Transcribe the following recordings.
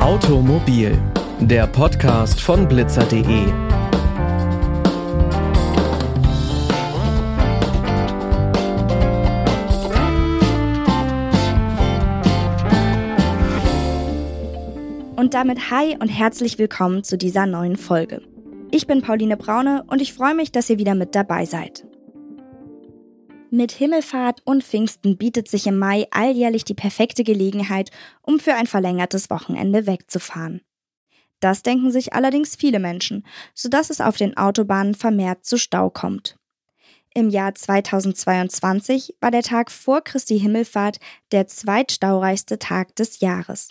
Automobil, der Podcast von blitzer.de. Und damit hi und herzlich willkommen zu dieser neuen Folge. Ich bin Pauline Braune und ich freue mich, dass ihr wieder mit dabei seid. Mit Himmelfahrt und Pfingsten bietet sich im Mai alljährlich die perfekte Gelegenheit, um für ein verlängertes Wochenende wegzufahren. Das denken sich allerdings viele Menschen, sodass es auf den Autobahnen vermehrt zu Stau kommt. Im Jahr 2022 war der Tag vor Christi Himmelfahrt der zweitstaureichste Tag des Jahres.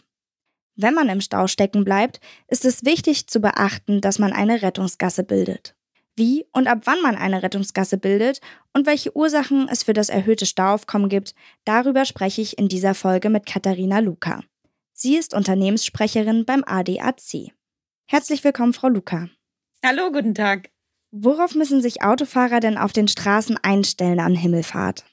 Wenn man im Stau stecken bleibt, ist es wichtig zu beachten, dass man eine Rettungsgasse bildet wie und ab wann man eine Rettungsgasse bildet und welche Ursachen es für das erhöhte Stauaufkommen gibt, darüber spreche ich in dieser Folge mit Katharina Luca. Sie ist Unternehmenssprecherin beim ADAC. Herzlich willkommen, Frau Luca. Hallo, guten Tag. Worauf müssen sich Autofahrer denn auf den Straßen einstellen an Himmelfahrt?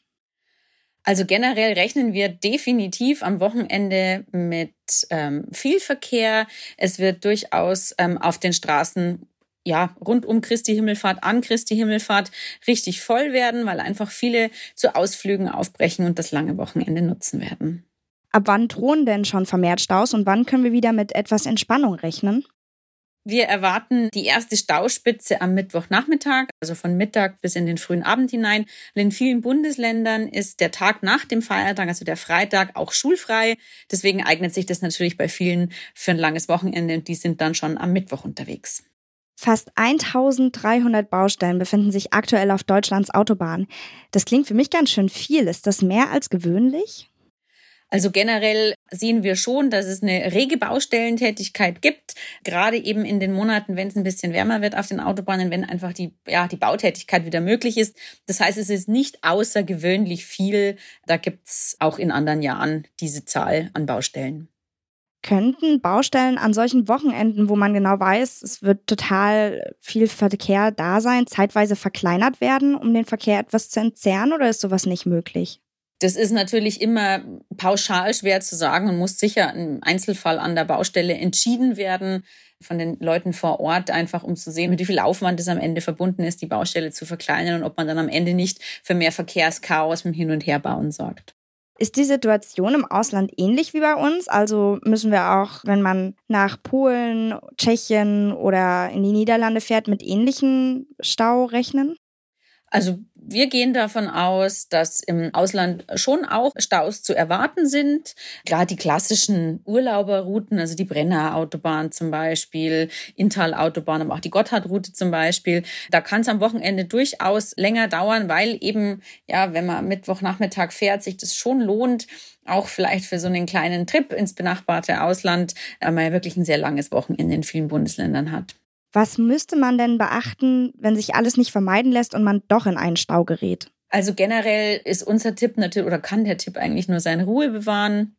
Also generell rechnen wir definitiv am Wochenende mit ähm, viel Verkehr. Es wird durchaus ähm, auf den Straßen ja, rund um Christi Himmelfahrt, an Christi Himmelfahrt richtig voll werden, weil einfach viele zu Ausflügen aufbrechen und das lange Wochenende nutzen werden. Ab wann drohen denn schon vermehrt Staus und wann können wir wieder mit etwas Entspannung rechnen? Wir erwarten die erste Stauspitze am Mittwochnachmittag, also von Mittag bis in den frühen Abend hinein. In vielen Bundesländern ist der Tag nach dem Feiertag, also der Freitag, auch schulfrei. Deswegen eignet sich das natürlich bei vielen für ein langes Wochenende und die sind dann schon am Mittwoch unterwegs. Fast 1300 Baustellen befinden sich aktuell auf Deutschlands Autobahnen. Das klingt für mich ganz schön viel. Ist das mehr als gewöhnlich? Also generell sehen wir schon, dass es eine rege Baustellentätigkeit gibt, gerade eben in den Monaten, wenn es ein bisschen wärmer wird auf den Autobahnen, wenn einfach die, ja, die Bautätigkeit wieder möglich ist. Das heißt, es ist nicht außergewöhnlich viel. Da gibt's auch in anderen Jahren diese Zahl an Baustellen. Könnten Baustellen an solchen Wochenenden, wo man genau weiß, es wird total viel Verkehr da sein, zeitweise verkleinert werden, um den Verkehr etwas zu entzerren oder ist sowas nicht möglich? Das ist natürlich immer pauschal schwer zu sagen und muss sicher im Einzelfall an der Baustelle entschieden werden von den Leuten vor Ort, einfach um zu sehen, mit wie viel Aufwand es am Ende verbunden ist, die Baustelle zu verkleinern und ob man dann am Ende nicht für mehr Verkehrschaos mit Hin- und Herbauen sorgt. Ist die Situation im Ausland ähnlich wie bei uns? Also müssen wir auch, wenn man nach Polen, Tschechien oder in die Niederlande fährt, mit ähnlichen Stau rechnen? Also wir gehen davon aus, dass im Ausland schon auch Staus zu erwarten sind. Klar, die klassischen Urlauberrouten, also die Brenner-Autobahn zum Beispiel, Inntal-Autobahn, aber auch die Gotthardroute zum Beispiel. Da kann es am Wochenende durchaus länger dauern, weil eben, ja, wenn man Mittwochnachmittag fährt, sich das schon lohnt, auch vielleicht für so einen kleinen Trip ins benachbarte Ausland, weil man ja wirklich ein sehr langes Wochenende in vielen Bundesländern hat. Was müsste man denn beachten, wenn sich alles nicht vermeiden lässt und man doch in einen Stau gerät? Also generell ist unser Tipp natürlich oder kann der Tipp eigentlich nur seine Ruhe bewahren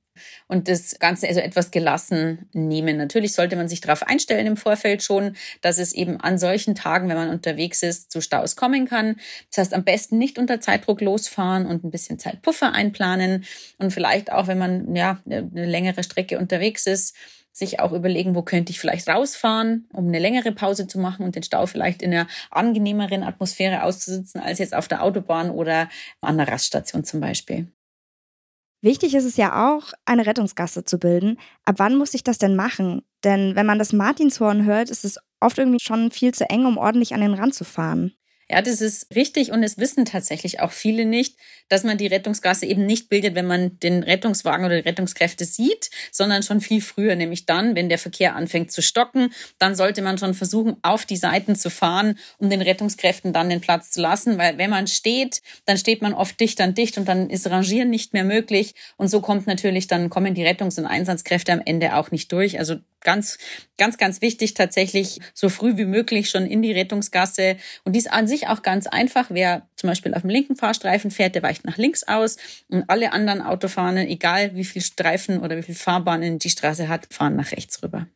und das Ganze also etwas gelassen nehmen. Natürlich sollte man sich darauf einstellen im Vorfeld schon, dass es eben an solchen Tagen, wenn man unterwegs ist, zu Staus kommen kann. Das heißt, am besten nicht unter Zeitdruck losfahren und ein bisschen Zeitpuffer einplanen und vielleicht auch, wenn man ja eine längere Strecke unterwegs ist, sich auch überlegen, wo könnte ich vielleicht rausfahren, um eine längere Pause zu machen und den Stau vielleicht in einer angenehmeren Atmosphäre auszusitzen als jetzt auf der Autobahn oder an der Raststation zum Beispiel. Wichtig ist es ja auch, eine Rettungsgasse zu bilden. Ab wann muss ich das denn machen? Denn wenn man das Martinshorn hört, ist es oft irgendwie schon viel zu eng, um ordentlich an den Rand zu fahren. Ja, das ist richtig und es wissen tatsächlich auch viele nicht, dass man die Rettungsgasse eben nicht bildet, wenn man den Rettungswagen oder die Rettungskräfte sieht, sondern schon viel früher, nämlich dann, wenn der Verkehr anfängt zu stocken, dann sollte man schon versuchen, auf die Seiten zu fahren, um den Rettungskräften dann den Platz zu lassen, weil wenn man steht, dann steht man oft dicht an dicht und dann ist Rangieren nicht mehr möglich und so kommt natürlich dann kommen die Rettungs- und Einsatzkräfte am Ende auch nicht durch. Also ganz, ganz, ganz wichtig tatsächlich so früh wie möglich schon in die Rettungsgasse. Und dies an sich auch ganz einfach. Wer zum Beispiel auf dem linken Fahrstreifen fährt, der weicht nach links aus. Und alle anderen Autofahrer, egal wie viel Streifen oder wie viel Fahrbahnen die Straße hat, fahren nach rechts rüber.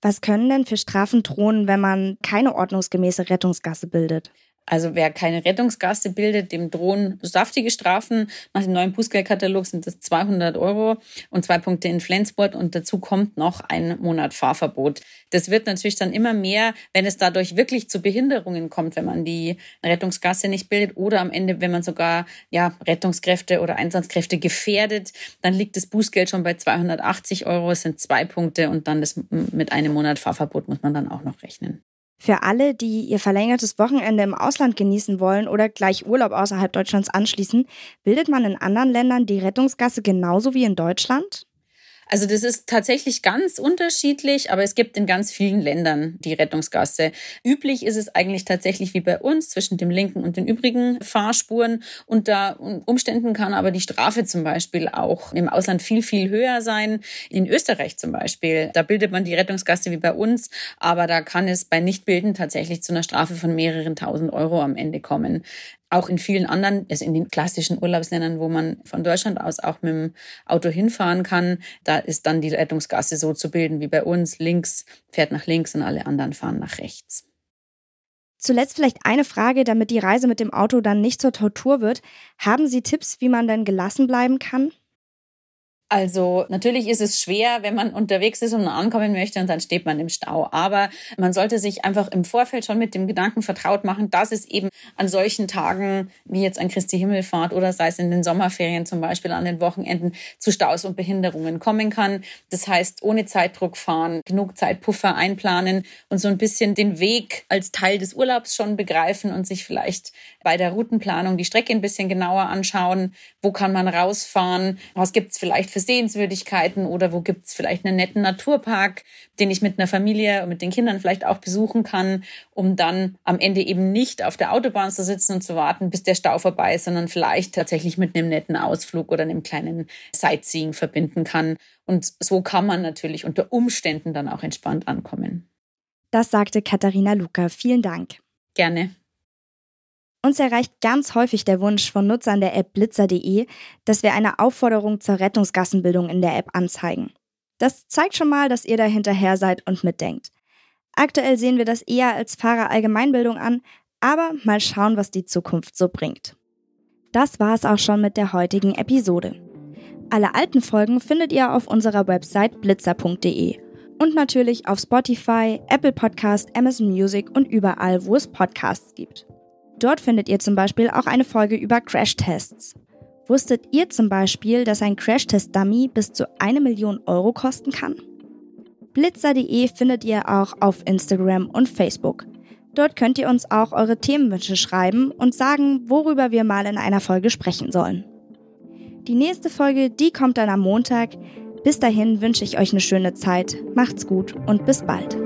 Was können denn für Strafen drohen, wenn man keine ordnungsgemäße Rettungsgasse bildet? Also wer keine Rettungsgasse bildet, dem drohen saftige Strafen. Nach dem neuen Bußgeldkatalog sind das 200 Euro und zwei Punkte in Flensburg und dazu kommt noch ein Monat Fahrverbot. Das wird natürlich dann immer mehr, wenn es dadurch wirklich zu Behinderungen kommt, wenn man die Rettungsgasse nicht bildet oder am Ende, wenn man sogar ja, Rettungskräfte oder Einsatzkräfte gefährdet, dann liegt das Bußgeld schon bei 280 Euro. Es sind zwei Punkte und dann das mit einem Monat Fahrverbot muss man dann auch noch rechnen. Für alle, die ihr verlängertes Wochenende im Ausland genießen wollen oder gleich Urlaub außerhalb Deutschlands anschließen, bildet man in anderen Ländern die Rettungsgasse genauso wie in Deutschland? Also das ist tatsächlich ganz unterschiedlich, aber es gibt in ganz vielen Ländern die Rettungsgasse. Üblich ist es eigentlich tatsächlich wie bei uns zwischen dem linken und den übrigen Fahrspuren. Unter Umständen kann aber die Strafe zum Beispiel auch im Ausland viel, viel höher sein. In Österreich zum Beispiel, da bildet man die Rettungsgasse wie bei uns, aber da kann es bei Nichtbilden tatsächlich zu einer Strafe von mehreren tausend Euro am Ende kommen auch in vielen anderen, also in den klassischen Urlaubsländern, wo man von Deutschland aus auch mit dem Auto hinfahren kann, da ist dann die Rettungsgasse so zu bilden wie bei uns. Links fährt nach links und alle anderen fahren nach rechts. Zuletzt vielleicht eine Frage, damit die Reise mit dem Auto dann nicht zur Tortur wird. Haben Sie Tipps, wie man denn gelassen bleiben kann? Also natürlich ist es schwer, wenn man unterwegs ist und ankommen möchte und dann steht man im Stau. Aber man sollte sich einfach im Vorfeld schon mit dem Gedanken vertraut machen, dass es eben an solchen Tagen wie jetzt an Christi Himmelfahrt oder sei es in den Sommerferien zum Beispiel an den Wochenenden zu Staus und Behinderungen kommen kann. Das heißt, ohne Zeitdruck fahren, genug Zeitpuffer einplanen und so ein bisschen den Weg als Teil des Urlaubs schon begreifen und sich vielleicht bei der Routenplanung die Strecke ein bisschen genauer anschauen. Wo kann man rausfahren? Was gibt es vielleicht für für Sehenswürdigkeiten oder wo gibt es vielleicht einen netten Naturpark, den ich mit einer Familie und mit den Kindern vielleicht auch besuchen kann, um dann am Ende eben nicht auf der Autobahn zu sitzen und zu warten, bis der Stau vorbei ist, sondern vielleicht tatsächlich mit einem netten Ausflug oder einem kleinen Sightseeing verbinden kann. Und so kann man natürlich unter Umständen dann auch entspannt ankommen. Das sagte Katharina Luca. Vielen Dank. Gerne. Uns erreicht ganz häufig der Wunsch von Nutzern der App blitzer.de, dass wir eine Aufforderung zur Rettungsgassenbildung in der App anzeigen. Das zeigt schon mal, dass ihr da seid und mitdenkt. Aktuell sehen wir das eher als Fahrerallgemeinbildung an, aber mal schauen, was die Zukunft so bringt. Das war es auch schon mit der heutigen Episode. Alle alten Folgen findet ihr auf unserer Website blitzer.de und natürlich auf Spotify, Apple Podcast, Amazon Music und überall, wo es Podcasts gibt. Dort findet ihr zum Beispiel auch eine Folge über Crashtests. Wusstet ihr zum Beispiel, dass ein Crashtest-Dummy bis zu eine Million Euro kosten kann? Blitzer.de findet ihr auch auf Instagram und Facebook. Dort könnt ihr uns auch eure Themenwünsche schreiben und sagen, worüber wir mal in einer Folge sprechen sollen. Die nächste Folge, die kommt dann am Montag. Bis dahin wünsche ich euch eine schöne Zeit, macht's gut und bis bald.